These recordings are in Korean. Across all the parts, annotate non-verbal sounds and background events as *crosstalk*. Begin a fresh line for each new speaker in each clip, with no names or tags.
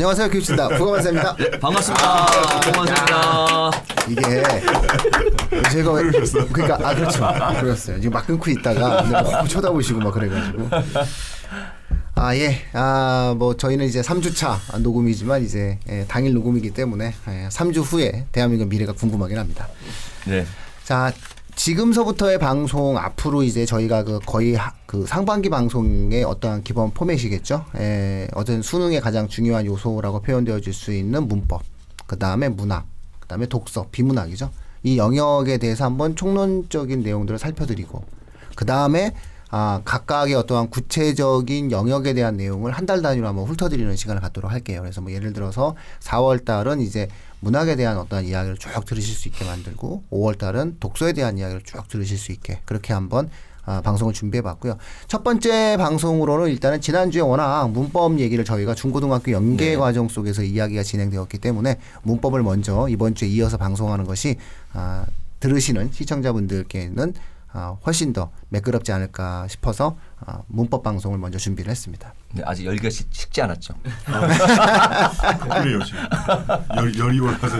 안녕하세요. 교육진다. 부가만사입니다. *laughs*
반갑습니다. 반갑습니다.
이게 제가 그러니까 아 그렇죠. 그랬어요. 지금 막 끊고 있다가 뭐 쳐다보시고 막 그래가지고 아 예. 아 뭐 저희는 이제 3주차 녹음이지만 이제 예, 당일 녹음이기 때문에 예, 3주 후에 대한민국 미래가 궁금하긴 합니다.
네.
자 지금서부터의 방송 앞으로 이제 저희가 그 거의 하, 그 상반기 방송의 어떠한 기본 포맷이겠죠. 에, 어떤 수능의 가장 중요한 요소라고 표현되어질 수 있는 문법, 그 다음에 문학, 그 다음에 독서, 비문학이죠. 이 영역에 대해서 한번 총론적인 내용들을 살펴드리고, 그 다음에 아, 각각의 어떠한 구체적인 영역에 대한 내용을 한 달 단위로 한번 훑어드리는 시간을 갖도록 할게요. 그래서 뭐 예를 들어서 4월 달은 이제 문학에 대한 어떤 이야기를 쭉 들으실 수 있게 만들고 5월 달은 독서에 대한 이야기를 쭉 들으실 수 있게 그렇게 한번 아, 방송을 준비해 봤고요. 첫 번째 방송으로는 일단은 지난주에 워낙 문법 얘기를 저희가 중고등학교 연계 네. 과정 속에서 이야기가 진행되었기 때문에 문법을 먼저 이번 주에 이어서 방송하는 것이 아, 들으시는 시청자분들께는 어, 훨씬 더 매끄럽지 않을까 싶어서 어, 문법 방송을 먼저 준비를 했습니다.
네, 아직 열기가 식, 지 않았죠. *laughs*
그래요 지금 열, 열이 올라서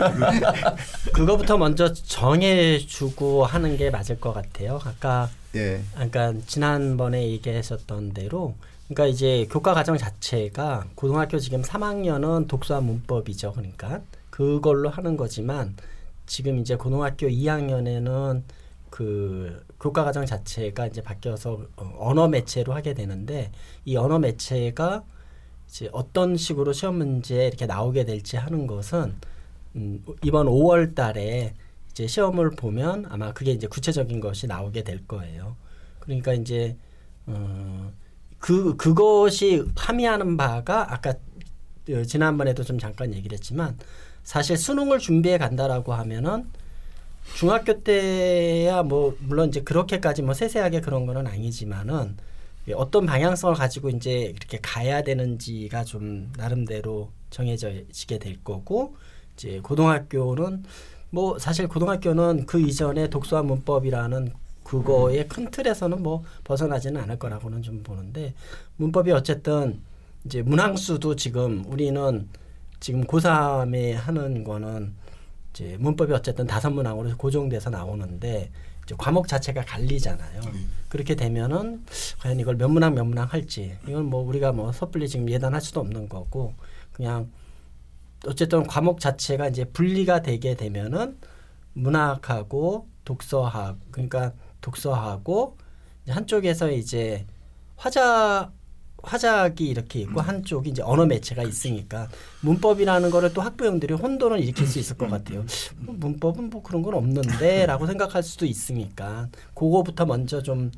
그거부터 먼저 정해주고 하는 게 맞을 것 같아요. 아까 예. 그러니까 지난번에 얘기하셨던 대로 그러니까 이제 교과 과정 자체가 고등학교 지금 3학년은 독서와 문법이죠. 그러니까 그걸로 하는 거지만 지금 이제 고등학교 2학년에는 그 교과 과정 자체가 이제 바뀌어서 어, 언어 매체로 하게 되는데 이 언어 매체가 이제 어떤 식으로 시험 문제에 이렇게 나오게 될지 하는 것은 음, 이번 5월 달에 이제 시험을 보면 아마 그게 이제 구체적인 것이 나오게 될 거예요. 그러니까 이제 어, 그 그것이 함의하는 바가 아까 어, 지난번에도 좀 잠깐 얘기를 했지만 사실 수능을 준비해 간다라고 하면은 중학교 때야 뭐 물론 이제 그렇게까지 뭐 세세하게 그런 거는 아니지만은 어떤 방향성을 가지고 이제 이렇게 가야 되는지가 좀 나름대로 정해져지게 될 거고 이제 고등학교는 뭐 사실 고등학교는 그 이전에 독서와 문법이라는 그거의 큰 틀에서는 뭐 벗어나지는 않을 거라고는 좀 보는데 문법이 어쨌든 이제 문항수도 지금 우리는 지금 고3에 하는 거는 이제 문법이 어쨌든 다섯 문항으로 고정돼서 나오는데 이제 과목 자체가 갈리잖아요. 음. 그렇게 되면은 과연 이걸 몇 문항 몇 문항 할지 이건 뭐 우리가 뭐 섣불리 지금 예단할 수도 없는 거고 그냥 어쨌든 과목 자체가 이제 분리가 되게 되면은 문학하고 독서학 그러니까 독서하고 한쪽에서 이제 화자 화작이 이렇게 있고 음. 한쪽이 이제 언어 매체가 있으니까 문법이라는 거를 또 학부형들이 혼돈을 일으킬 수 있을 것 음. 같아요. 뭐 문법은 뭐 그런 건 없는데라고 생각할 수도 있으니까 그거부터 먼저 좀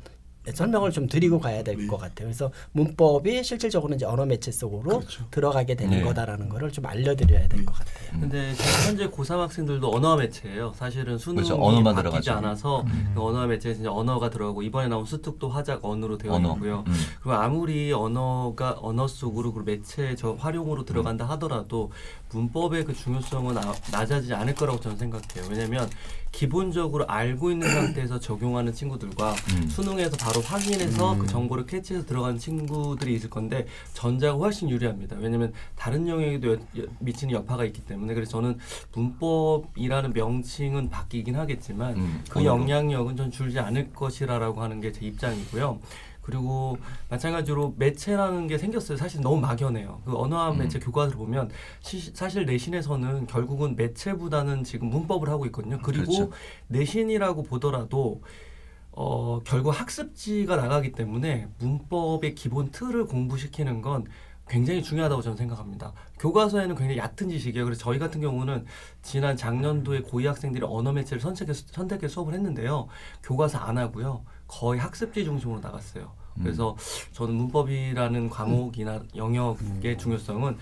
설명을 좀 드리고 가야 될것 네. 같아요. 그래서 문법이 실질적으로 이제 언어 매체 속으로 그렇죠. 들어가게 되는 네. 거다라는 거를 좀 알려드려야 될것 네. 같아요.
음. 근데 현재 고3 학생들도 언어 매체예요. 사실은 수능이 그렇죠. 언어만 바뀌지 들어가죠. 않아서 음. 그 언어 매체에 진짜 언어가 들어가고 이번에 나온 수특도 화작 언어로 되어 언어. 있고요. 음. 그리고 아무리 언어가 언어 속으로 그 매체 저 활용으로 들어간다 하더라도 문법의 그 중요성은 아, 낮아지지 않을 거라고 저는 생각해요. 왜냐하면 기본적으로 알고 있는 *clears throat* 상태에서 적용하는 친구들과 음. 수능에서 바로 확인해서 음. 그 정보를 캐치해서 들어가는 친구들이 있을 건데 전자가 훨씬 유리합니다. 왜냐하면 다른 영역에도 여, 여, 미치는 여파가 있기 때문에 그래서 저는 문법이라는 명칭은 바뀌긴 하겠지만 음. 그 영향력은 전 줄지 않을 것이라고 하는 게 제 입장이고요. 그리고 마찬가지로 매체라는 게 생겼어요. 사실 너무 막연해요. 그 언어학 음. 매체 음. 교과서를 보면 시, 사실 내신에서는 결국은 매체보다는 지금 문법을 하고 있거든요. 그리고 그렇죠. 내신이라고 보더라도 어, 결국 학습지가 나가기 때문에 문법의 기본 틀을 공부시키는 건 굉장히 중요하다고 저는 생각합니다. 교과서에는 굉장히 얕은 지식이에요. 그래서 저희 같은 경우는 지난 작년도에 고위 학생들이 언어 매체를 선택해서, 선택해 수업을 했는데요. 교과서 안 하고요. 거의 학습지 중심으로 나갔어요. 그래서 음. 저는 문법이라는 과목이나 영역의 음. 중요성은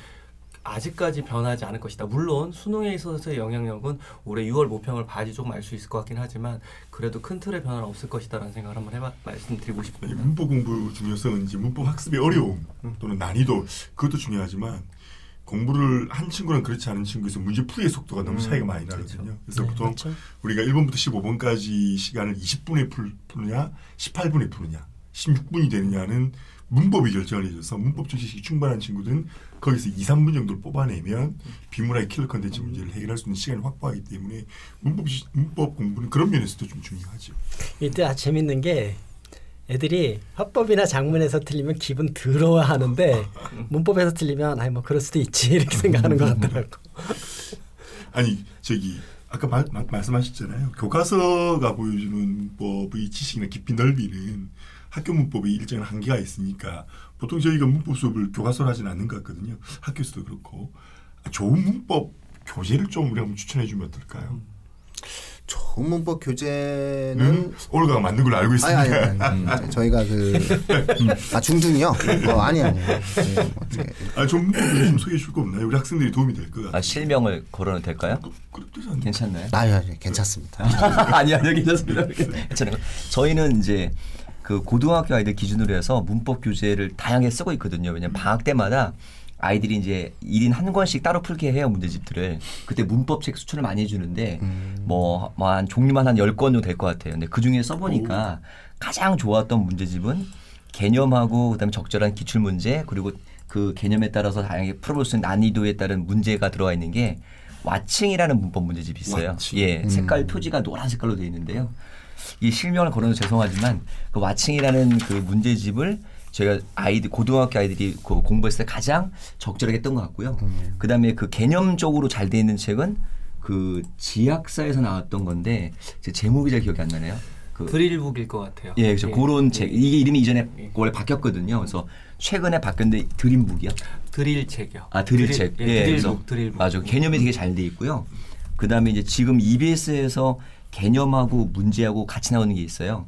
아직까지 변하지 않을 것이다. 물론 수능에 있어서의 영향력은 올해 6월 모평을 봐야지 조금 알 수 있을 것 같긴 하지만 그래도 큰 틀의 변화는 없을 것이다라는 생각을 한번 해봐 말씀드리고 싶습니다.
문법 공부 중요성은 이제 문법 학습의 어려움 음. 또는 난이도 그것도 중요하지만 공부를 한 친구랑 그렇지 않은 친구에서 문제 풀이의 속도가 너무 음, 차이가 많이 그렇죠. 나거든요. 그래서 네, 보통 그렇죠. 우리가 1번부터 15번까지 시간을 20분에 풀, 푸느냐, 18분에 푸느냐. 16분이 되느냐는 문법이 결정을 해줘서 문법적 지식이 충분한 친구들은 거기서 2, 3분 정도를 뽑아내면 비문학의 킬러 컨텐츠 문제를 해결할 수 있는 시간을 확보하기 때문에 문법, 문법 공부는 그런 면에서도 좀 중요하죠.
이때 아, 재밌는 게 애들이 화법이나 장문에서 틀리면 기분 더러워하는데 문법에서 틀리면 아니 뭐 그럴 수도 있지 이렇게 생각하는 것 같더라고. *laughs*
아니 저기 아까 마, 마, 말씀하셨잖아요. 교과서가 보여주는 문법의 지식이나 깊이 넓이는 학교 문법이 일정한 한계가 있으니까 보통 저희가 문법 수업을 교과서로 하지는 않는 것 같거든요. 학교에서도 그렇고 좋은 문법 교재를 좀 우리가 추천해 주면 어떨까요? 음.
좋은 문법 교재는 음?
올가가 만든 걸로 알고 있습니다. 아니, 아니,
아니, 아니. 음. 저희가 그아 중등이요? 어, 아니 아니. 네,
뭐아 좋은 문법 좀 소개해 줄 거 없나요? 우리 학생들이 도움이 될 것 같아요. 아
실명을 걸어도 될까요?
그,
괜찮나요?
아니 아니 괜찮습니다.
아니 아니 괜찮습니다. 괜찮아요. 저희는 이제 그 고등학교 아이들 기준으로 해서 문법 교재를 다양하게 쓰고 있거든요. 왜냐면 방학 때마다 아이들이 이제 1인 한 권씩 따로 풀게 해요 문제집들을 그때 문법책 수출을 많이 해주는데 음. 뭐 한 종류만 한 10권 정도 될 것 같아요 근데 그 중에 써보니까 오. 가장 좋았던 문제집은 개념하고 그다음에 적절한 기출 문제 그리고 그 개념에 따라서 다양하게 풀어볼 수 있는 난이도에 따른 문제가 들어가 있는 게 와칭이라는 문법 문제집이 있어요. 와칭. 예, 색깔 음. 표지가 노란 색깔로 되어 있는데요. 이 실명을 걸어서 죄송하지만 그 와칭이라는 그 문제집을 제가 아이들 고등학교 아이들이 그 공부했을 때 가장 적절하게 했던 것 같고요. 음. 그다음에 그 개념적으로 잘 돼 있는 책은 그 지학사에서 나왔던 건데 제 제목이 잘 기억이 안 나네요.
그 드릴북일 것 같아요.
예, 그래서 예. 그런 예. 책 이게 이름이 이전에 예. 원래 바뀌었거든요. 그래서 최근에 바뀌었는데 드림북이요?
드릴 책이요.
아 드릴책. 드릴, 예, 드릴북, 드릴북. 맞아. 개념이 되게 잘 돼 있고요. 그 다음에 이제 지금 EBS에서 개념하고 문제하고 같이 나오는 게 있어요.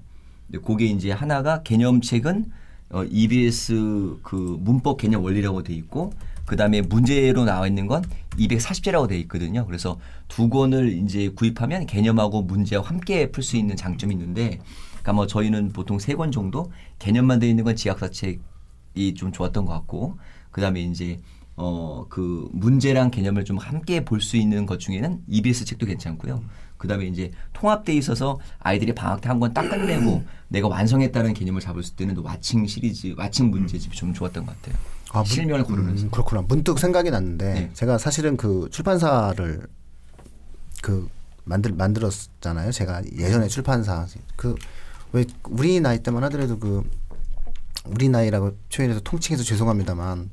근데 그게 이제 하나가 개념책은 어, EBS 그 문법 개념 원리라고 돼 있고 그 다음에 문제로 나와 있는 건 240제라고 돼 있거든요. 그래서 두 권을 이제 구입하면 개념하고 문제와 함께 풀 수 있는 장점이 있는데 그러니까 뭐 저희는 보통 세 권 정도 개념만 돼 있는 건 지학사 책이 좀 좋았던 것 같고 그 다음에 이제 어 그 문제랑 개념을 좀 함께 볼 수 있는 것 중에는 EBS 책도 괜찮고요. 그다음에 이제 통합돼 있어서 아이들이 방학 때 한 권 딱 끝내고 내가 완성했다는 개념을 잡을 때는 와칭 시리즈, 와칭 문제집이 좀 좋았던 것 같아요. 아, 실명을 고르면서.
음, 그렇구나. 문득 생각이 났는데 네. 제가 사실은 그 출판사를 그 만들 만들었잖아요. 제가 예전에 출판사 그 왜 우리 나이 때만 하더라도 그 우리 나이라고 표현해서 통칭해서 죄송합니다만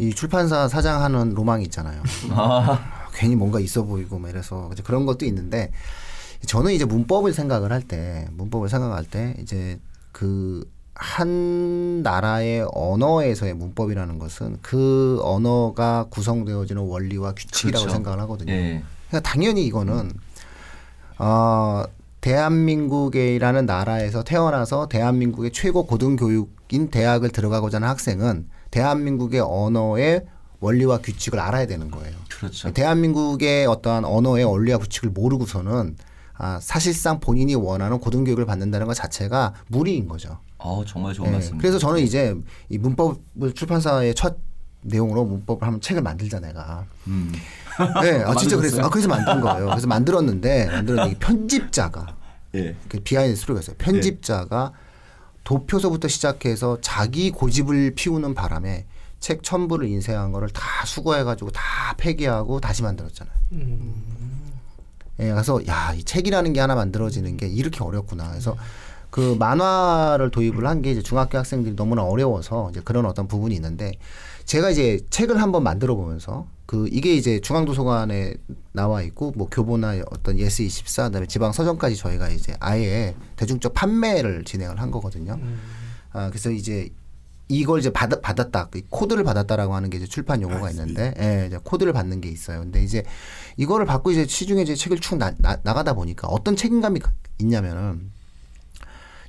이 출판사 사장하는 로망이 있잖아요. *laughs* 아. 괜히 뭔가 있어 보이고 막 이래서 그런 것도 있는데 저는 이제 문법을 생각을 할 때 문법을 생각할 때 이제 그 한 나라의 언어에서의 문법이라는 것은 그 언어가 구성되어지는 원리와 규칙이라고 그렇죠. 생각을 하거든요. 예. 그러니까 당연히 이거는 어 대한민국이라는 나라에서 태어나서 대한민국의 최고 고등교육인 대학을 들어가고자 하는 학생은 대한민국의 언어의 원리와 규칙을 알아야 되는 거예요.
그렇죠.
대한민국의 어떠한 언어의 원리와 규칙을 모르고서는 아, 사실상 본인이 원하는 고등교육을 받는다는 것 자체가 무리인 거죠.
어, 정말 좋은 네. 말씀.
그래서 저는 이제 이 문법을 출판사의 첫 내용으로 문법을 한번 책을 만들자 내가. 음. 네, 아, *laughs* 진짜 그랬어요. 아, 그래서 만든 거예요. 그래서 만들었는데 만들었는데 편집자가 예. 그 비하인드 스토리가 있어요. 편집자가 도표서부터 시작해서 자기 고집을 피우는 바람에 책 전부를 인쇄한 거를 다 수거해가지고 다 폐기하고 다시 만들었잖아요. 음. 예, 그래서 야, 이 책이라는 게 하나 만들어지는 게 이렇게 어렵구나. 그래서 그 만화를 도입을 한 게 이제 중학교 학생들이 너무나 어려워서 이제 그런 어떤 부분이 있는데 제가 이제 책을 한번 만들어 보면서 그 이게 이제 중앙도서관에 나와 있고 뭐 교보나 어떤 예스 24 그다음에 지방 서점까지 저희가 이제 아예 대중적 판매를 진행을 한 거거든요. 음. 아 그래서 이제 이걸 이제 받, 받았다 그 코드를 받았다라고 하는 게 이제 출판 용어가 있는데 예, 이제 코드를 받는 게 있어요. 근데 이제 이거를 받고 이제 시중에 이제 책을 쭉 나, 나, 나가다 보니까 어떤 책임감이 있냐면은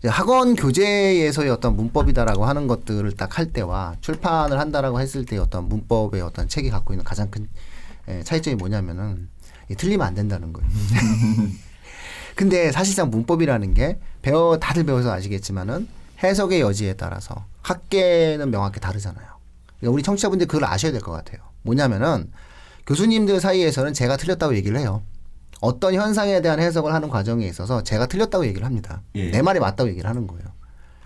학원 교재에서의 어떤 문법이다라고 하는 것들을 딱 할 때와 출판을 한다라고 했을 때 어떤 문법의 어떤 책이 갖고 있는 가장 큰 예, 차이점이 뭐냐면은 틀리면 안 된다는 거예요. *laughs* *laughs* 근데 사실상 문법이라는 게 배워 다들 배워서 아시겠지만은 해석의 여지에 따라서 학계는 명확히 다르잖아요. 그러니까 우리 청취자분들 그걸 아셔야 될 것 같아요. 뭐냐면은 교수님들 사이에서는 제가 틀렸다고 얘기를 해요. 어떤 현상에 대한 해석을 하는 과정에 있어서 제가 틀렸다고 얘기를 합니다. 예. 내 말이 맞다고 얘기를 하는 거예요.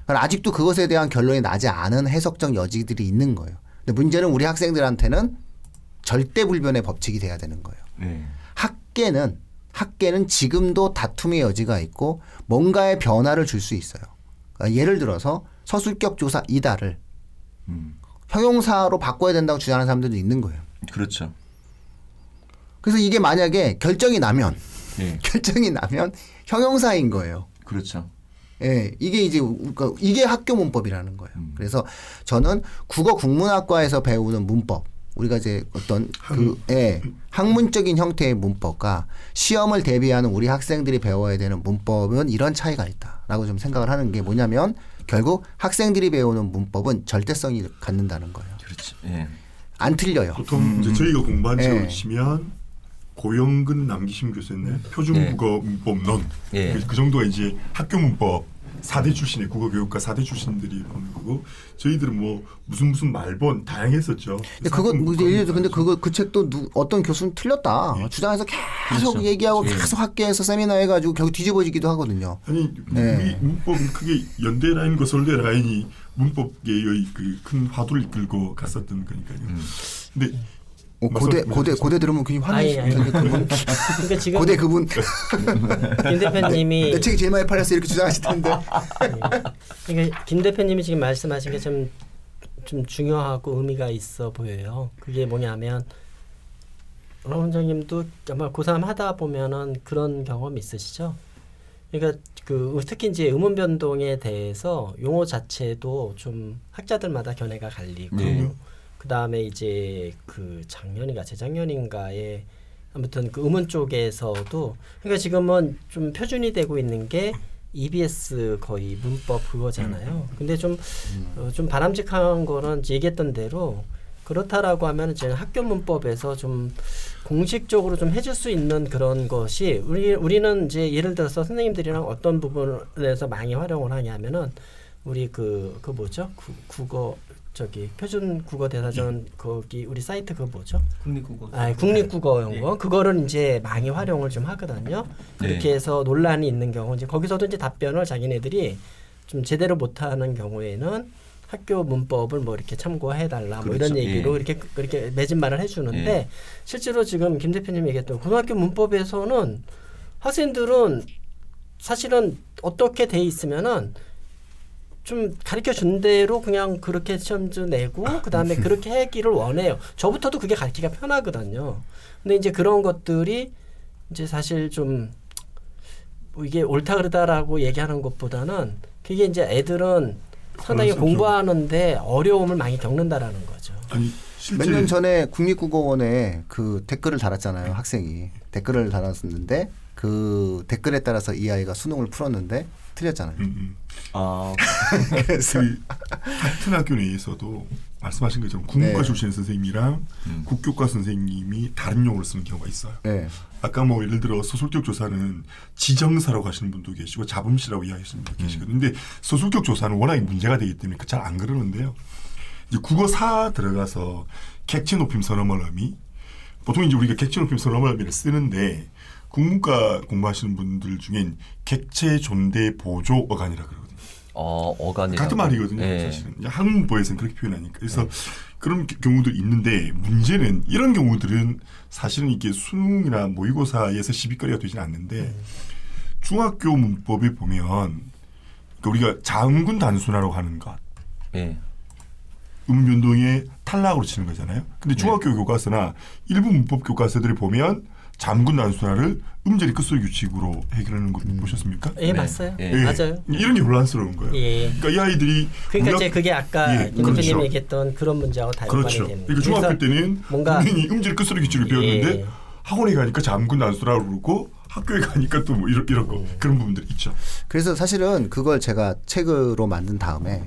아직도 그것에 대한 결론이 나지 않은 해석적 여지들이 있는 거예요. 근데 문제는 우리 학생들한테는 절대 불변의 법칙이 돼야 되는 거예요. 네. 학계는 학계는 지금도 다툼의 여지가 있고 뭔가의 변화를 줄 수 있어요. 그러니까 예를 들어서 서술격 조사 이다를 음. 형용사로 바꿔야 된다고 주장하는 사람들도 있는 거예요.
그렇죠.
그래서 이게 만약에 결정이 나면 네. *laughs* 결정이 나면 형용사인 거예요.
그렇죠.
예, 이게 이제 그러니까 이게 학교 문법이라는 거예요. 음. 그래서 저는 국어 국문학과에서 배우는 문법 우리가 이제 어떤 그 예, 학문적인 형태의 문법과 시험을 대비하는 우리 학생들이 배워야 되는 문법은 이런 차이가 있다라고 좀 생각을 하는 게 뭐냐면 결국 학생들이 배우는 문법은 절대성이 갖는다는 거예요.
그렇죠. 예.
안 틀려요.
보통 음. 이제 저희가 공부한 책을 예. 치면 고영근 남기심 교수였네 표준국어 예. 문법론 예. 그, 그 정도가 이제 학교 문법 4대 출신의 국어교육과 4대 출신들이 보는 거고 저희들은 뭐 무슨 무슨 말본 다양했었죠.
근데 그거 뭐 예를 들어 근데 그거 그 책도 누, 어떤 교수는 틀렸다 네. 주장해서 계속 그렇죠. 얘기하고 네. 계속 학교에서 세미나 해가지고 결국 뒤집어지기도 하거든요.
아니 네. 우리 문법은 크게 연대 라인과 서울대 라인이 문법계의 그 큰 화두를 이끌고 갔었던 거니까요. 음. 근데
어, 고대 고대 고대 들으면 그냥 화내시 그분 *laughs* 그러니까 지금 고대 그분
김 대표님이
내 책이 제일 많이 팔렸어 이렇게 주장하실 텐데
그러니까 김 대표님이 지금 말씀하신 게좀좀 중요하고 의미가 있어 보여요. 그게 뭐냐면 러 원장님도 아마 고3 하다 보면은 그런 경험 있으시죠? 그러니까 그 특히 이제 음운 변동에 대해서 용어 자체도 좀 학자들마다 견해가 갈리고 네. 그 다음에 이제 그 작년인가 재작년인가에 아무튼 그 음원 쪽에서도 그러니까 지금은 좀 표준이 되고 있는 게 EBS 거의 문법 그거잖아요. 근데 좀좀 어, 좀 바람직한 거는 얘기했던 대로 그렇다라고 하면 이제 학교 문법에서 좀 공식적으로 좀 해줄 수 있는 그런 것이 우리 우리는 이제 예를 들어서 선생님들이랑 어떤 부분에서 많이 활용을 하냐면은 우리 그그 그 뭐죠 구, 국어 저기 표준 국어 대사전 예. 거기 우리 사이트 그 뭐죠?
국립국어.
아, 국립국어 연구. 예. 그거를 이제 많이 활용을 좀 하거든요. 그렇게 네. 해서 논란이 있는 경우 이제 거기서도 이제 답변을 자기네들이 좀 제대로 못 하는 경우에는 학교 문법을 뭐 이렇게 참고해 달라 뭐 그렇죠. 이런 얘기로 예. 이렇게 그렇게 매진 말을 해 주는데 예. 실제로 지금 김 대표님 얘기했던 고등학교 문법에서는 학생들은 사실은 어떻게 돼 있으면은 좀 가르쳐 준 대로 그냥 그렇게 시험지 내고 그다음에 그렇게 하기를 원해요. 저부터도 그게 가르치기가 편하거든요. 근데 이제 그런 것들이 이제 사실 좀뭐 이게 옳다 그르다라고 얘기하는 것보다는 그게 이제 애들은 상당히 공부하는데 어려움을 많이 겪는다라는 거죠.
몇 년 전에 국립국어원에 그 댓글을 달았잖아요. 학생이 댓글을 달았었는데 그 댓글에 따라서 이 아이가 수능을 풀었는데 틀렸잖아요. 음, 음. 아 *laughs*
그래서 그 같은 학교 내에서도 말씀하신 것처럼 국문과 네. 출신 선생님이랑 음. 국교과 선생님이 다른 용어를 쓰는 경우가 있어요. 네. 아까 뭐 예를 들어 소설격 조사는 지정사라고 하시는 분도 계시고 자범시라고 이야기하시는 분도 음. 계시거든요. 근데 소설격 조사는 워낙에 문제가 되기 때문에 그잘안 그러는데요. 이제 국어 사 들어가서 객체 높임 선어멀음이 보통 이제 우리가 객체 높임 선어멀음이를 쓰는데 국문과 공부하시는 분들 중엔 객체 존대 보조 어간이라 그러거든요.
어, 어간이
같은 말이거든요. 네. 사실은 한문보에서는 그렇게 표현하니까. 그래서 네. 그런 경우들이 있는데 문제는 이런 경우들은 사실은 이게 수능이나 모의고사에서 시비거리가 되지는 않는데 네. 중학교 문법에 보면 그러니까 우리가 자음군 단순화라고 하는 것. 네. 음변동의 탈락으로 치는 거잖아요. 근데 네. 중학교 교과서나 일부 문법 교과서들을 보면 잠군 단순화를 음절이 끝소리 규칙으로 해결하는 거 음. 보셨습니까?
예, 네. 맞아요. 예. 예. 맞아요.
이런 게 혼란스러운 거예요. 예. 그러니까 이 아이들이
그러니까 이제 그게 아까 예, 김 대표님 그렇죠. 얘기했던 그런 문제하고 다
그렇죠.
연관이 되는
그러니까 중학교 때는 뭔가 음절 끝소리 규칙을 배웠는데 예. 학원에 가니까 잠군 단순화로 그러고 학교에 가니까 또 뭐 이런 이런 거 음. 그런 부분들이 있죠.
그래서 사실은 그걸 제가 책으로 만든 다음에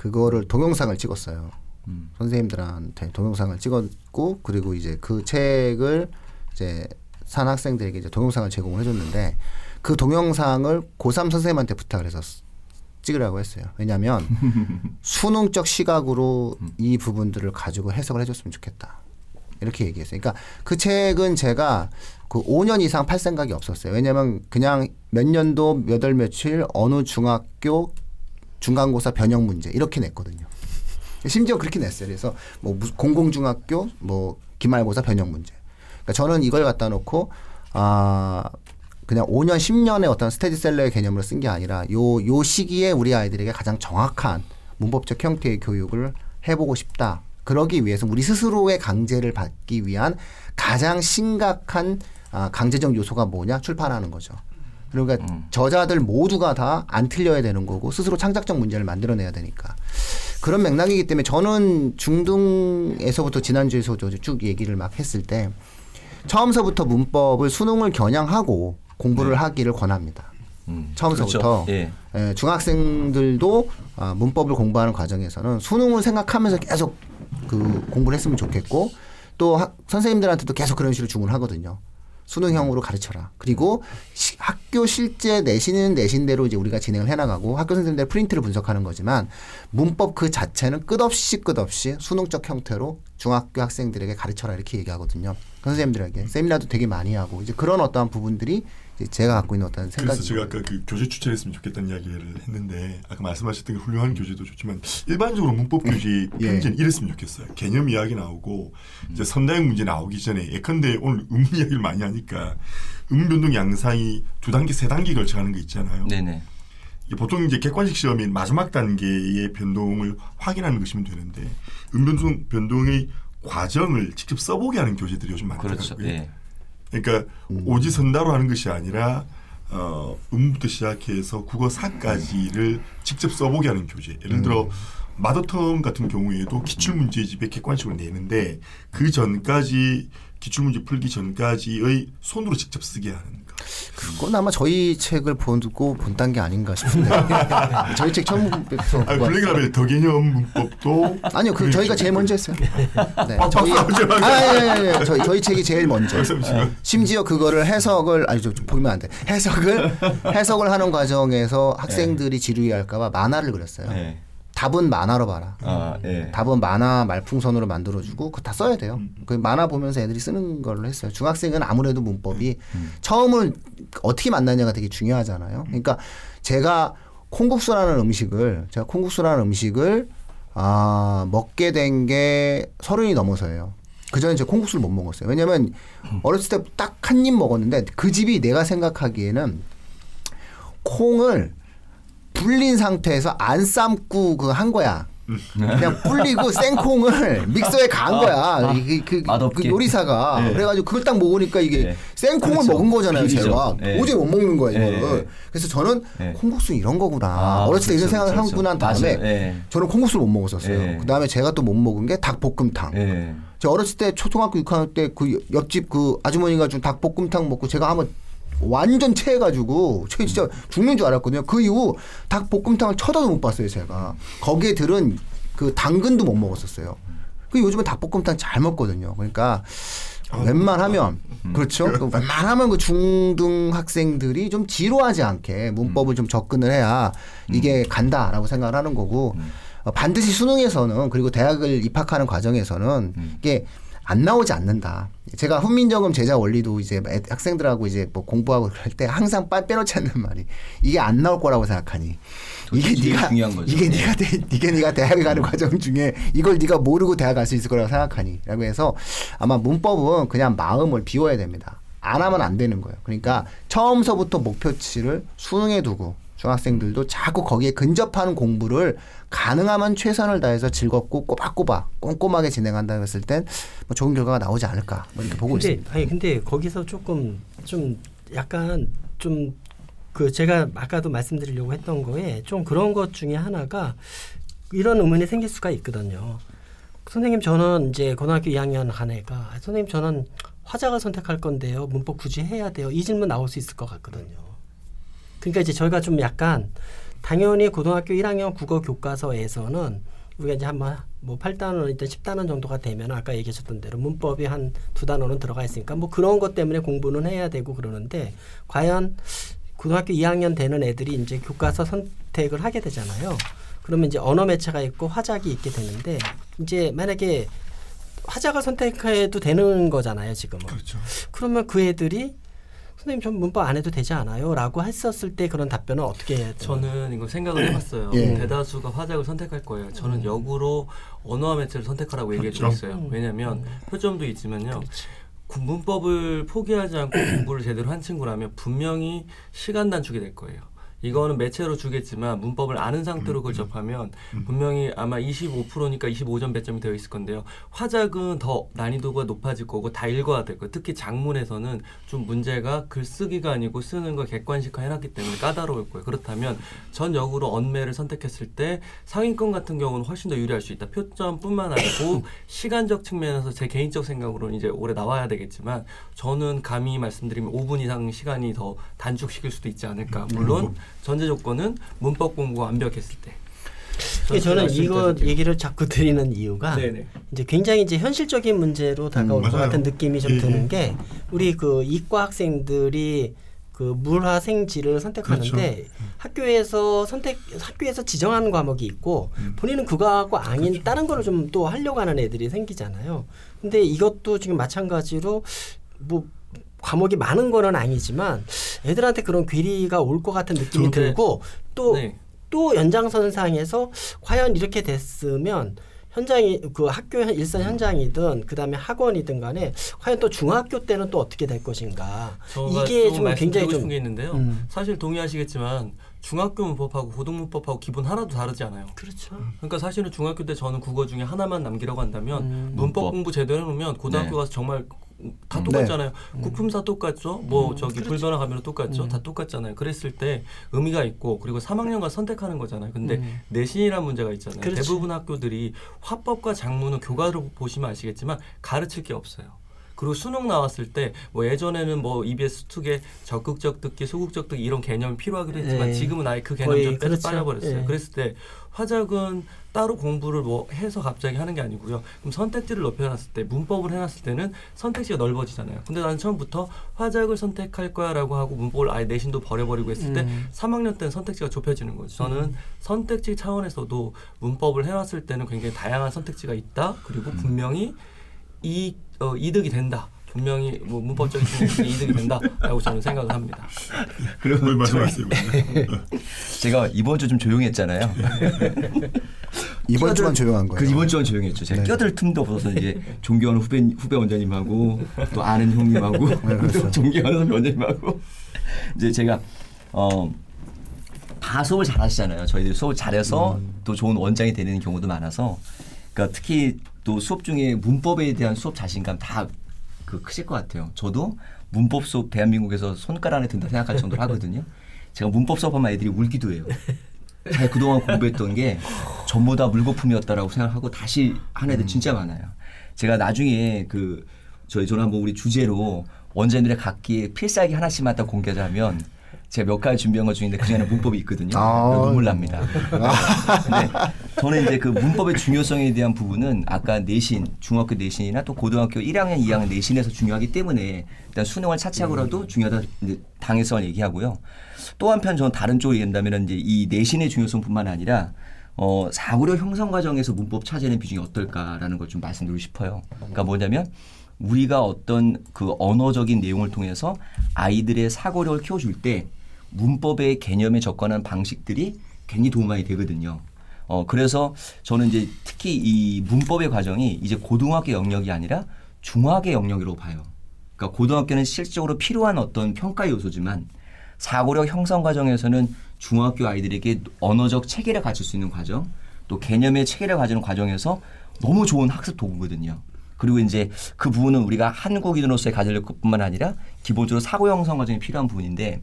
그거를 동영상을 찍었어요. 음. 선생님들한테 동영상을 찍었고 그리고 이제 그 책을 이제 산 학생들에게 이제 동영상을 제공을 해줬는데 그 동영상을 고3 선생님한테 부탁을 해서 찍으라고 했어요. 왜냐하면 *laughs* 수능적 시각으로 이 부분들을 가지고 해석을 해줬으면 좋겠다. 이렇게 얘기했어요. 그러니까 그 책은 제가 그 5년 이상 팔 생각이 없었어요. 왜냐하면 그냥 몇 년도 몇월 며칠 어느 중학교 중간고사 변형 문제 이렇게 냈거든요. 심지어 그렇게 냈어요. 그래서 뭐 공공중학교 뭐 기말고사 변형 문제. 그러니까 저는 이걸 갖다 놓고 아 그냥 5년 10년의 어떤 스테디셀러의 개념으로 쓴 게 아니라 요 요 시기에 우리 아이들에게 가장 정확한 문법적 형태의 교육을 해보고 싶다. 그러기 위해서 우리 스스로의 강제를 받기 위한 가장 심각한 아, 강제적 요소가 뭐냐 출판하는 거죠. 그러니까 음. 저자들 모두가 다 안 틀려야 되는 거고 스스로 창작적 문제를 만들어내야 되니까 그런 맥락이기 때문에 저는 중등에서부터 지난주에서도 쭉 얘기를 막 했을 때 처음서부터 문법을 수능을 겨냥하고 공부를 네. 하기를 권합니다. 음. 처음서부터 그렇죠. 예. 예, 중학생들도 아, 문법을 공부하는 과정에서는 수능을 생각하면서 계속 그 공부를 했으면 좋겠고 또 학, 선생님들한테도 계속 그런 식으로 주문하거든요. 수능형으로 가르쳐라. 그리고 시, 학교 실제 내신은 내신대로 이제 우리가 진행을 해나가고 학교 선생님들 프린트를 분석하는 거지만 문법 그 자체는 끝없이 끝없이 수능적 형태로 중학교 학생들에게 가르쳐라 이렇게 얘기하거든요. 선생님들에게 세미나도 되게 많이 하고 이제 그런 어떠한 부분들이 제가 갖고 있는 어떤 생각.
그래서 제가 아까 그 교재 추천했으면 좋겠다는 이야기를 했는데 아까 말씀하셨던 그 훌륭한 교재도 좋지만 일반적으로 문법 교재 예. 편지는 이랬으면 좋겠어요. 개념 이야기 나오고 이제 선다형 문제 나오기 전에 예컨대 오늘 음 *laughs* 이야기를 많이 하니까 음 변동 양상이 두 단계 세 단계 걸쳐 가는 거 있잖아요. 네네. 보통 이제 객관식 시험인 마지막 단계의 변동을 확인하는 것이면 되는데 음 변동 변동의 과정을 직접 써보게 하는 교재들이 요즘 많더라고요. 그렇죠. 예. 그러니까 음. 오지선다로 하는 것이 아니라 어, 음부터 시작해서 국어 사까지를 직접 써보게 하는 교재. 예를 들어 음. 마더텀 같은 경우에도 기출문제집에 객관식으로 내는데 그 전까지 기출문제 풀기 전까지의 손으로 직접 쓰게 하는
그건 아마 저희 책을 보고 본단 게 아닌가 싶은데 *laughs* 저희 책 처음부터
아, 블랙라벨 더 개념 문법도
아니요 그 저희가 제일 먼저 했어요. 네, 아, 저희 아, 아, 예, 예, 저희 저희 책이 제일 먼저. 네. 심지어 그거를 해석을 아니 좀 보면 안 돼. 해석을 해석을 하는 과정에서 학생들이 지루해할까봐 만화를 그렸어요. 네. 답은 만화로 봐라. 아, 예. 답은 만화 말풍선으로 만들어주고 그다 써야 돼요. 음. 그 만화 보면서 애들이 쓰는 걸로 했어요. 중학생은 아무래도 문법이 음. 처음을 어떻게 만나냐가 되게 중요하잖아요. 그러니까 제가 콩국수라는 음식을 제가 콩국수라는 음식을 아 먹게 된 게 서른이 넘어서예요. 그 전에 제가 콩국수를 못 먹었어요. 왜냐면 음. 어렸을 때 딱 한 입 먹었는데 그 집이 내가 생각하기에는 콩을 불린 상태에서 안 삶고 그 한 거야. 그냥 불리고 생콩을 믹서에 간 거야. 아, 그, 그, 그, 요리사가 네. 그래가지고 그걸 딱 먹으니까 이게 네. 생콩을 그렇죠. 먹은 거잖아요. 비리죠. 제가 네. 도저히 못 먹는 거야 이거를. 네. 그래서 저는 네. 콩국수 이런 거구나. 아, 어렸을 때 그렇죠, 이런 생각을 그렇죠. 하고 난 다음에 네. 저는 콩국수를 못 먹었었어요. 그 다음에 제가 또 못 먹은 게 닭볶음탕. 제가 어렸을 때 초등학교 6학년 때 그 옆집 그 아주머니가 준 닭볶음탕 먹고 제가 한번 완전 체해가지고 체 진짜 죽는 줄 알았거든요. 그 이후 닭볶음탕을 쳐다도 못 봤어요, 제가. 거기에 들은 그 당근도 못 먹었었어요. 그 요즘은 닭볶음탕 잘 먹거든요. 그러니까 웬만하면 음. 그렇죠. 그 웬만하면 그 중등 학생들이 좀 지루하지 않게 문법을 좀 접근을 해야 이게 간다라고 생각을 하는 거고 어, 반드시 수능에서는 그리고 대학을 입학하는 과정에서는 이게 안 나오지 않는다. 제가 훈민정음 제자 원리도 이제 학생들하고 이제 뭐 공부하고 그럴 때 항상 빼놓지 않는 말이 이게 안 나올 거라고 생각하니 이게 네가 이게 네. 네가 대, 이게 네가 대학에 가는 과정 중에 이걸 네가 모르고 대학 갈 수 있을 거라고 생각하니라고 해서 아마 문법은 그냥 마음을 비워야 됩니다. 안 하면 안 되는 거예요. 그러니까 처음서부터 목표치를 수능에 두고 중학생들도 자꾸 거기에 근접하는 공부를 가능하면 최선을 다해서 즐겁고 꼬박꼬박 꼼꼼하게 진행한다 했을 땐 뭐 좋은 결과가 나오지 않을까 뭐 이렇게 보고
근데,
있습니다.
아니 근데 거기서 조금 좀 약간 좀 그 제가 아까도 말씀드리려고 했던 거에 좀 그런 것 중에 하나가 이런 의문이 생길 수가 있거든요. 선생님 저는 이제 고등학교 2학년 한 애가 선생님 저는 화자가 선택할 건데요. 문법 굳이 해야 돼요. 이 질문 나올 수 있을 것 같거든요. 그러니까 이제 저희가 좀 약간 당연히 고등학교 1학년 국어 교과서에서는 우리가 이제 한번 뭐 8단원 일단 10단원 정도가 되면 아까 얘기하셨던 대로 문법이 한 두 단원은 들어가 있으니까 뭐 그런 것 때문에 공부는 해야 되고 그러는데 과연 고등학교 2학년 되는 애들이 이제 교과서 선택을 하게 되잖아요. 그러면 이제 언어 매체가 있고 화작이 있게 되는데 이제 만약에 화작을 선택해도 되는 거잖아요, 지금은. 그렇죠. 그러면 그 애들이 선생님 전 문법 안 해도 되지 않아요?라고 했었을 때 그런 답변은 어떻게 해야 돼요?
저는 이거 생각을 해봤어요. 예. 대다수가 화작을 선택할 거예요. 저는 음. 역으로 언어와 매체를 선택하라고 얘기해 주고 있어요. 음. 왜냐하면 음. 표점도 있지만요. 그렇지. 문법을 포기하지 않고 공부를 제대로 한 친구라면 분명히 시간 단축이 될 거예요. 이거는 매체로 주겠지만 문법을 아는 상태로 그걸 음, 음. 접하면 음. 분명히 아마 25%니까 25점 배점이 되어 있을 건데요. 화작은 더 난이도가 높아질 거고 다 읽어야 될 거예요. 특히 장문에서는 좀 문제가 글쓰기가 아니고 쓰는 걸 객관식화 해놨기 때문에 까다로울 거예요. 그렇다면 전 역으로 언매를 선택했을 때 상위권 같은 경우는 훨씬 더 유리할 수 있다. 표점뿐만 아니고 *coughs* 시간적 측면에서 제 개인적 생각으로는 이제 올해 나와야 되겠지만 저는 감히 말씀드리면 5분 이상 시간이 더 단축시킬 수도 있지 않을까. 물론 전제 조건은 문법 공부가 완벽했을 때.
저는 이거 얘기를 자꾸 드리는 이유가 네네. 이제 굉장히 이제 현실적인 문제로 다가올 음, 것 같은 느낌이 좀 예, 드는 게 우리 그 이과 학생들이 그 물화 생지를 선택하는데 그렇죠. 학교에서 선택 학교에서 지정하는 과목이 있고 음. 본인은 그거하고 아닌 그렇죠. 다른 거를 좀 또 하려고 하는 애들이 생기잖아요. 근데 이것도 지금 마찬가지로 뭐 과목이 많은 거는 아니지만 애들한테 그런 괴리가 올 것 같은 느낌이 들고 또또 네. 또 연장선상에서 과연 이렇게 됐으면 현장이 그 학교 일선 현장이든 그다음에 학원이든 간에 과연 또 중학교 때는 또 어떻게 될 것인가
이게 좀 굉장히 좀게 있는데요. 음. 사실 동의하시겠지만 중학교 문법하고 고등문법하고 기본 하나도 다르지 않아요.
그렇죠.
그러니까 사실은 중학교 때 저는 국어 중에 하나만 남기라고 한다면 음. 문법 공부 제대로 해놓으면 고등학교 네. 가서 정말 다 음. 똑같잖아요. 네. 국품사 똑같죠. 뭐 음, 저기 그렇죠. 불변화 가면 똑같죠. 음. 다 똑같잖아요. 그랬을 때 의미가 있고 그리고 3학년과 선택하는 거잖아요. 근데 음. 내신이라는 문제가 있잖아요. 그렇지. 대부분 학교들이 화법과 장문은 교과로 보시면 아시겠지만 가르칠 게 없어요. 그리고 수능 나왔을 때 뭐 예전에는 뭐 EBS 투게 적극적 듣기, 소극적 듣기 이런 개념이 필요하기도 했지만 네. 지금은 아예 그 개념 좀 빼서 그렇죠. 빠져버렸어요. 네. 그랬을 때 화작은 따로 공부를 뭐 해서 갑자기 하는 게 아니고요. 그럼 선택지를 높여놨을 때 문법을 해놨을 때는 선택지가 넓어지잖아요. 근데 나는 처음부터 화작을 선택할 거야라고 하고 문법을 아예 내신도 버려버리고 했을 때 음. 3학년 때는 선택지가 좁혀지는 거죠. 저는 음. 선택지 차원에서도 문법을 해놨을 때는 굉장히 다양한 선택지가 있다. 그리고 음. 분명히 이 어, 이득이 된다. 분명히 뭐 문법적인 *laughs* 이득이 된다라고 저는 생각을 합니다.
그리고 말씀하세요. *laughs*
제가 이번 주 좀 조용했잖아요. *laughs*
이번 주만 조용한 거예요.
그 이번 주만 조용했죠. 제가 네. 껴들 틈도 없어서 이제 존경하는 후배 후배 원장님하고 또 아는 형님하고 네, 그렇죠. 존경하는 원장님하고 이제 제가 어. 다 수업을 잘하시잖아요. 저희들이 수업 잘해서 음. 또 좋은 원장이 되는 경우도 많아서 그러니까 특히 또 수업 중에 문법에 대한 수업 자신감 다 그 크실 것 같아요. 저도 문법 수업 대한민국에서 손가락 안에 든다 생각할 정도로 하거든요. 제가 문법 수업하면 애들이 울기도 해요. 제가 그동안 공부했던 게 전부 다 물거품이었다라고 생각하고 다시 한 애들 음. 진짜 많아요. 제가 나중에 그 저희 저는 한번 우리 주제로 원장님들의 각기 필살기 하나씩만 딱 공개하자면 제가 몇 가지 준비한 것 중인데 그중에는 문법이 있거든요. 아~ 눈물 납니다. 근데 *laughs* 저는 이제 그 문법의 중요성에 대한 부분은 아까 내신, 중학교 내신이나 또 고등학교 1학년, 2학년 내신에서 중요하기 때문에 일단 수능을 차치하고라도 음. 중요하다 당해성을 얘기하고요. 또 한편 저는 다른 쪽으로 얘기한다면 이제 이 내신의 중요성뿐만 아니라 어, 사고력 형성 과정에서 문법 차지하는 비중이 어떨까라는 걸 좀 말씀드리고 싶어요. 그러니까 뭐냐면 우리가 어떤 그 언어적인 내용을 통해서 아이들의 사고력을 키워줄 때 문법의 개념에 접근하는 방식들이 굉장히 도움이 많이 되거든요. 어, 그래서 저는 이제 특히 이 문법의 과정이 이제 고등학교 영역이 아니라 중학의 영역으로 봐요. 그러니까 고등학교는 실질적으로 필요한 어떤 평가 요소지만 사고력 형성 과정에서는 중학교 아이들에게 언어적 체계를 갖출 수 있는 과정, 또 개념의 체계를 가지는 과정에서 너무 좋은 학습 도구거든요. 그리고 이제 그 부분은 우리가 한국인으로서의 가질 것뿐만 아니라 기본적으로 사고 형성 과정이 필요한 부분인데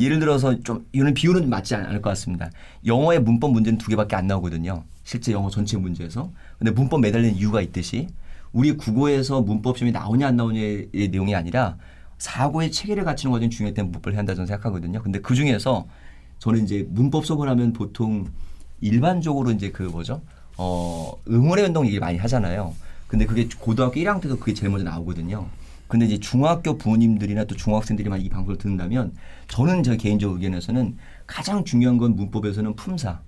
예를 들어서 좀 이거는 비율은 맞지 않을 것 같습니다. 영어의 문법 문제는 두 개밖에 안 나오거든요. 실제 영어 전체 문제에서. 근데 문법 매달리는 이유가 있듯이 우리 국어에서 문법 시험이 나오냐 안 나오냐의 내용이 아니라 사고의 체계를 갖추는 과정이 중요했던 문법을 해야 한다 저는 생각하거든요. 근데 그 중에서 저는 이제 문법 수업을 하면 보통 일반적으로 이제 그 뭐죠? 어, 응원의 운동 얘기 많이 하잖아요. 근데 그게 고등학교 1학년 때도 그게 제일 먼저 나오거든요. 근데 이제 중학교 부모님들이나 또 중학생들이만 이 방송을 듣는다면 저는 제 개인적 의견에서는 가장 중요한 건 문법에서는 품사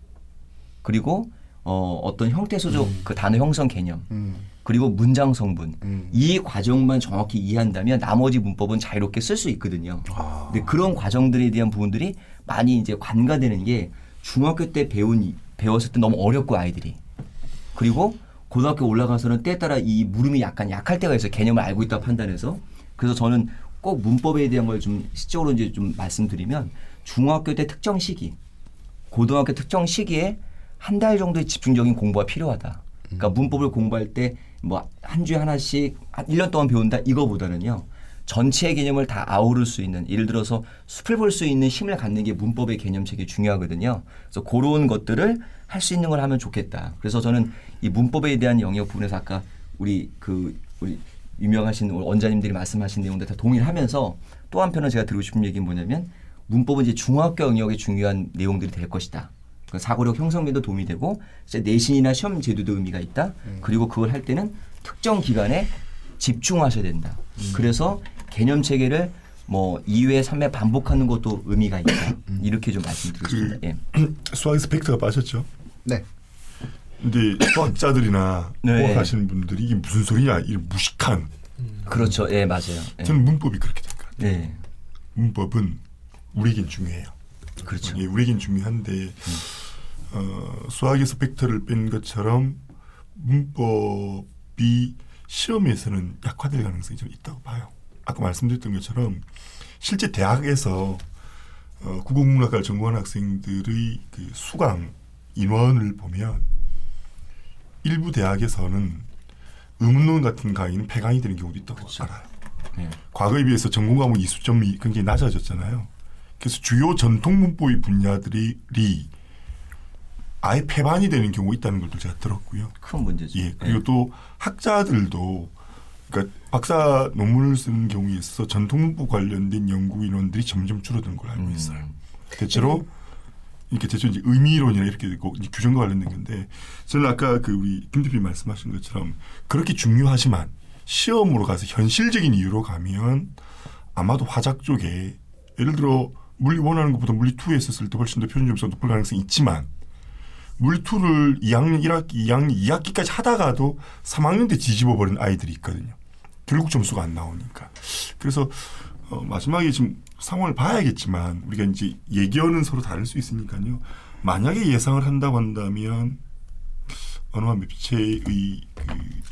그리고 어, 어떤 형태 소적 음. 그 단어 형성 개념 음. 그리고 문장 성분 음. 이 과정만 정확히 이해한다면 나머지 문법은 자유롭게 쓸 수 있거든요. 아. 근데 그런 과정들에 대한 부분들이 많이 이제 관가되는 게 중학교 때 배운 배웠을 때 너무 어렵고 아이들이 그리고 고등학교 올라가서는 때에 따라 이 물음이 약간 약할 때가 있어요. 개념을 알고 있다 판단해서 그래서 저는 꼭 문법에 대한 걸 좀 시적으로 이제 좀 말씀드리면 중학교 때 특정 시기, 고등학교 특정 시기에 한 달 정도의 집중적인 공부가 필요하다. 그러니까 음. 문법을 공부할 때 뭐 한 주에 하나씩 한 1년 동안 배운다 이거보다는요. 전체의 개념을 다 아우를 수 있는 예를 들어서 숲을 볼 수 있는 힘을 갖는 게 문법의 개념책이 중요하거든요. 그래서 그런 것들을 할 수 있는 걸 하면 좋겠다. 그래서 저는 이 문법에 대한 영역 부분에서 아까 우리 그 우리 유명하신 원자님들이 말씀하신 내용들 다 동의를 하면서 또 한편은 제가 드리고 싶은 얘기는 뭐냐면 문법은 이제 중학교 영역의 중요한 내용들이 될 것이다. 그 사고력 형성에도 도움이 되고 이제 내신이나 시험 제도도 의미가 있다. 음. 그리고 그걸 할 때는 특정 기간에 집중하셔야 된다. 음. 그래서 개념 체계를 뭐 2회, 3회 반복하는 것도 의미가 있다. 음. 이렇게 좀 말씀드리겠습니다. 그, 예.
수학에서 팩트가 빠졌죠.
네.
근데 수학자들이나 네. 공학하시는 분들이 이게 무슨 소리냐 이 무식한
음. 그렇죠 예 맞아요 예.
저는 문법이 그렇게 생각해요 네. 문법은 우리에겐 중요해요
그렇죠
예, 우리에겐 중요한데 음. 어, 수학에서 벡터를 뺀 것처럼 문법이 시험에서는 약화될 가능성이 좀 있다고 봐요 아까 말씀드렸던 것처럼 실제 대학에서 어, 국어문학과를 전공한 학생들의 그 수강 인원을 보면 일부 대학에서는 의문론 같은 강의는 폐강이 되는 경우도 있다고 그렇죠. 알아요. 네. 과거에 비해서 전공 과목 이수점이 굉장히 낮아졌잖아요. 그래서 주요 전통 문법의 분야들이 아예 폐반이 되는 경우가 있다는 것도 제가 들었고요.
큰 문제죠.
예. 그리고 네. 또 학자들도 그러니까 박사 논문을 쓰는 경우에 있어서 전통 문법 관련된 연구 인원들이 점점 줄어드는 걸 알고 음. 있어요. 음. 대체로 이렇게 대체 이제 의미론이나 이렇게 되고 규정과 관련된 건데 저는 아까 그 우리 김 대표님 말씀하신 것처럼 그렇게 중요하지만 시험으로 가서 현실적인 이유로 가면 아마도 화작 쪽에 예를 들어 물리 원하는 것보다 물리 투에 했었을 때 훨씬 더 표준 점수가 높을 가능성이 있지만 물리 투를 2학년 1학기, 2학년 2학기까지 하다가도 3학년 때 뒤집어 버린 아이들이 있거든요. 결국 점수가 안 나오니까. 그래서 어, 마지막에 지금 상황을 봐야겠지만 우리가 이제 예견은 서로 다를 수 있으니까요. 만약에 예상을 한다고 한다면 언어와 매체의 그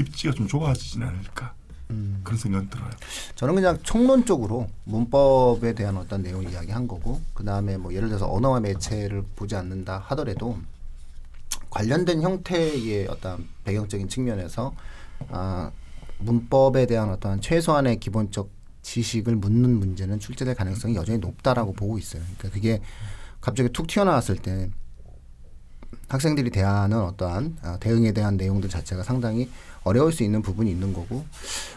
입지가 좀 좁아지진 않을까 음. 그런 생각 들어요.
저는 그냥 총론적으로 문법에 대한 어떤 내용 이야기한 거고 그 다음에 뭐 예를 들어서 언어와 매체를 보지 않는다 하더라도 관련된 형태의 어떤 배경적인 측면에서 아, 문법에 대한 어떤 최소한의 기본적 지식을 묻는 문제는 출제될 가능성이 여전히 높다라고 보고 있어요. 그러니까 그게 갑자기 툭 튀어나왔을 때 학생들이 대하는 어떠한 어, 대응에 대한 내용들 자체가 상당히 어려울 수 있는 부분이 있는 거고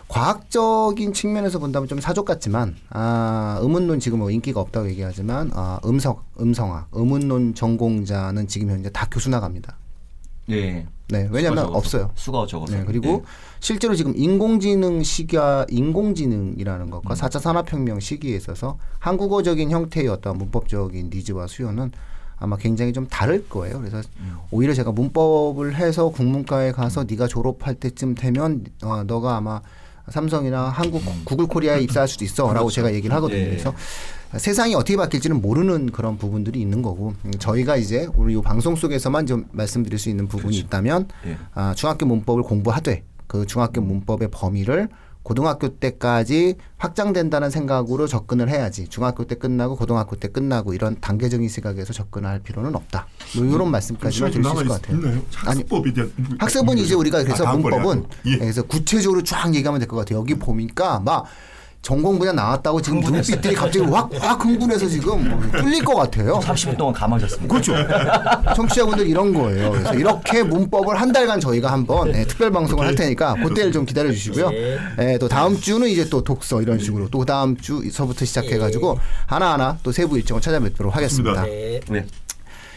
과학적인 측면에서 본다면 좀 사족 같지만 아, 의문론 지금 뭐 인기가 없다고 얘기하지만 아, 음성 음성학 의문론 전공자는 지금 현재 다 교수 나갑니다.
네.
네. 왜냐하면 없어요.
수가 적어서.
네. 그리고 네. 실제로 지금 인공지능 시기와 인공지능이라는 것과 사 4차 산업혁명 시기에 있어서 한국어적인 형태의 어떤 문법적인 니즈와 수요는 아마 굉장히 좀 다를 거예요. 그래서 음. 오히려 제가 문법을 해서 국문과에 가서 네가 졸업할 때쯤 되면 어, 너가 아마 삼성이나 한국 음. 구글 코리아에 입사할 수도 있어라고 그렇죠. 제가 얘기를 하거든요. 예. 그래서 세상이 어떻게 바뀔지는 모르는 그런 부분들이 있는 거고 음, 저희가 이제 우리 이 방송 속에서만 좀 말씀드릴 수 있는 부분이 그렇죠. 있다면 예. 아, 중학교 문법을 공부하되 그 중학교 문법의 범위를 고등학교 때까지 확장된다는 생각으로 접근을 해야지 중학교 때 끝나고 고등학교 때 끝나고 이런 단계적인 시각에서 접근할 필요는 없다. 뭐 이런 음, 말씀까지만 드릴 수 있을 것 같아요.
있나요? 학습법에 대한
학습은 이제 우리가 그래서 아, 문법은 예. 그래서 구체적으로 쫙 얘기하면 될 것 같아요. 여기 보니까 막 전공 분야 나왔다고 지금 눈빛들이 갑자기 확, 확 흥분해서 지금 뚫릴 것 같아요.
30분 동안 감아졌습니다.
그렇죠. 청취자분들 이런 거예요. 그래서 이렇게 문법을 한 달간 저희가 한번 네, 특별 방송을 할 테니까 그때를 좀 기다려 주시고요. 네, 또 다음 주는 이제 또 독서 이런 식으로 또 다음 주서부터 시작해가지고 하나하나 또 세부 일정을 찾아뵙도록 하겠습니다. 네.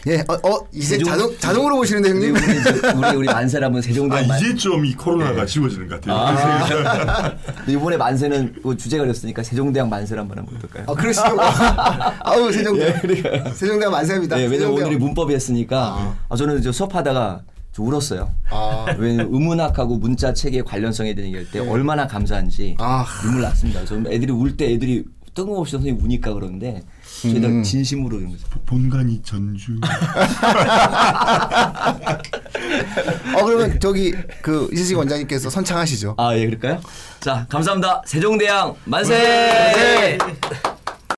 예, 어, 어 이제 세종, 자동 자동으로 보시는데 형님.
우리 우리, 만세를 한번 세종대왕
아, 이제 좀 이 코로나가 네. 지워지는 것 같아요. 아,
이번에 만세는 뭐 주제가 그랬으니까 세종대왕 만세를 한번 하면 어떨까요?
아, 그러시죠. *laughs* 아우 세종대. 예, 그러니까. 세종대왕 만세입니다.
네, 왜냐면 오늘이 문법이었으니까 아. 아, 저는 저 수업하다가 저 울었어요. 아. 왜냐면 의문학하고 문자 체계 관련성에 대한 얘기할 때 네. 얼마나 감사한지 아. 눈물 났습니다. 그래서 애들이 울 때 애들이 뜬금없이 선생님 우니까 그러는데 저희가 음. 진심으로 이런 거죠.
본관이 전주.
어 그러면 저기 그 이수식 원장님께서 선창하시죠.
아 예 그럴까요? 자 감사합니다. 세종대왕 만세. 만세.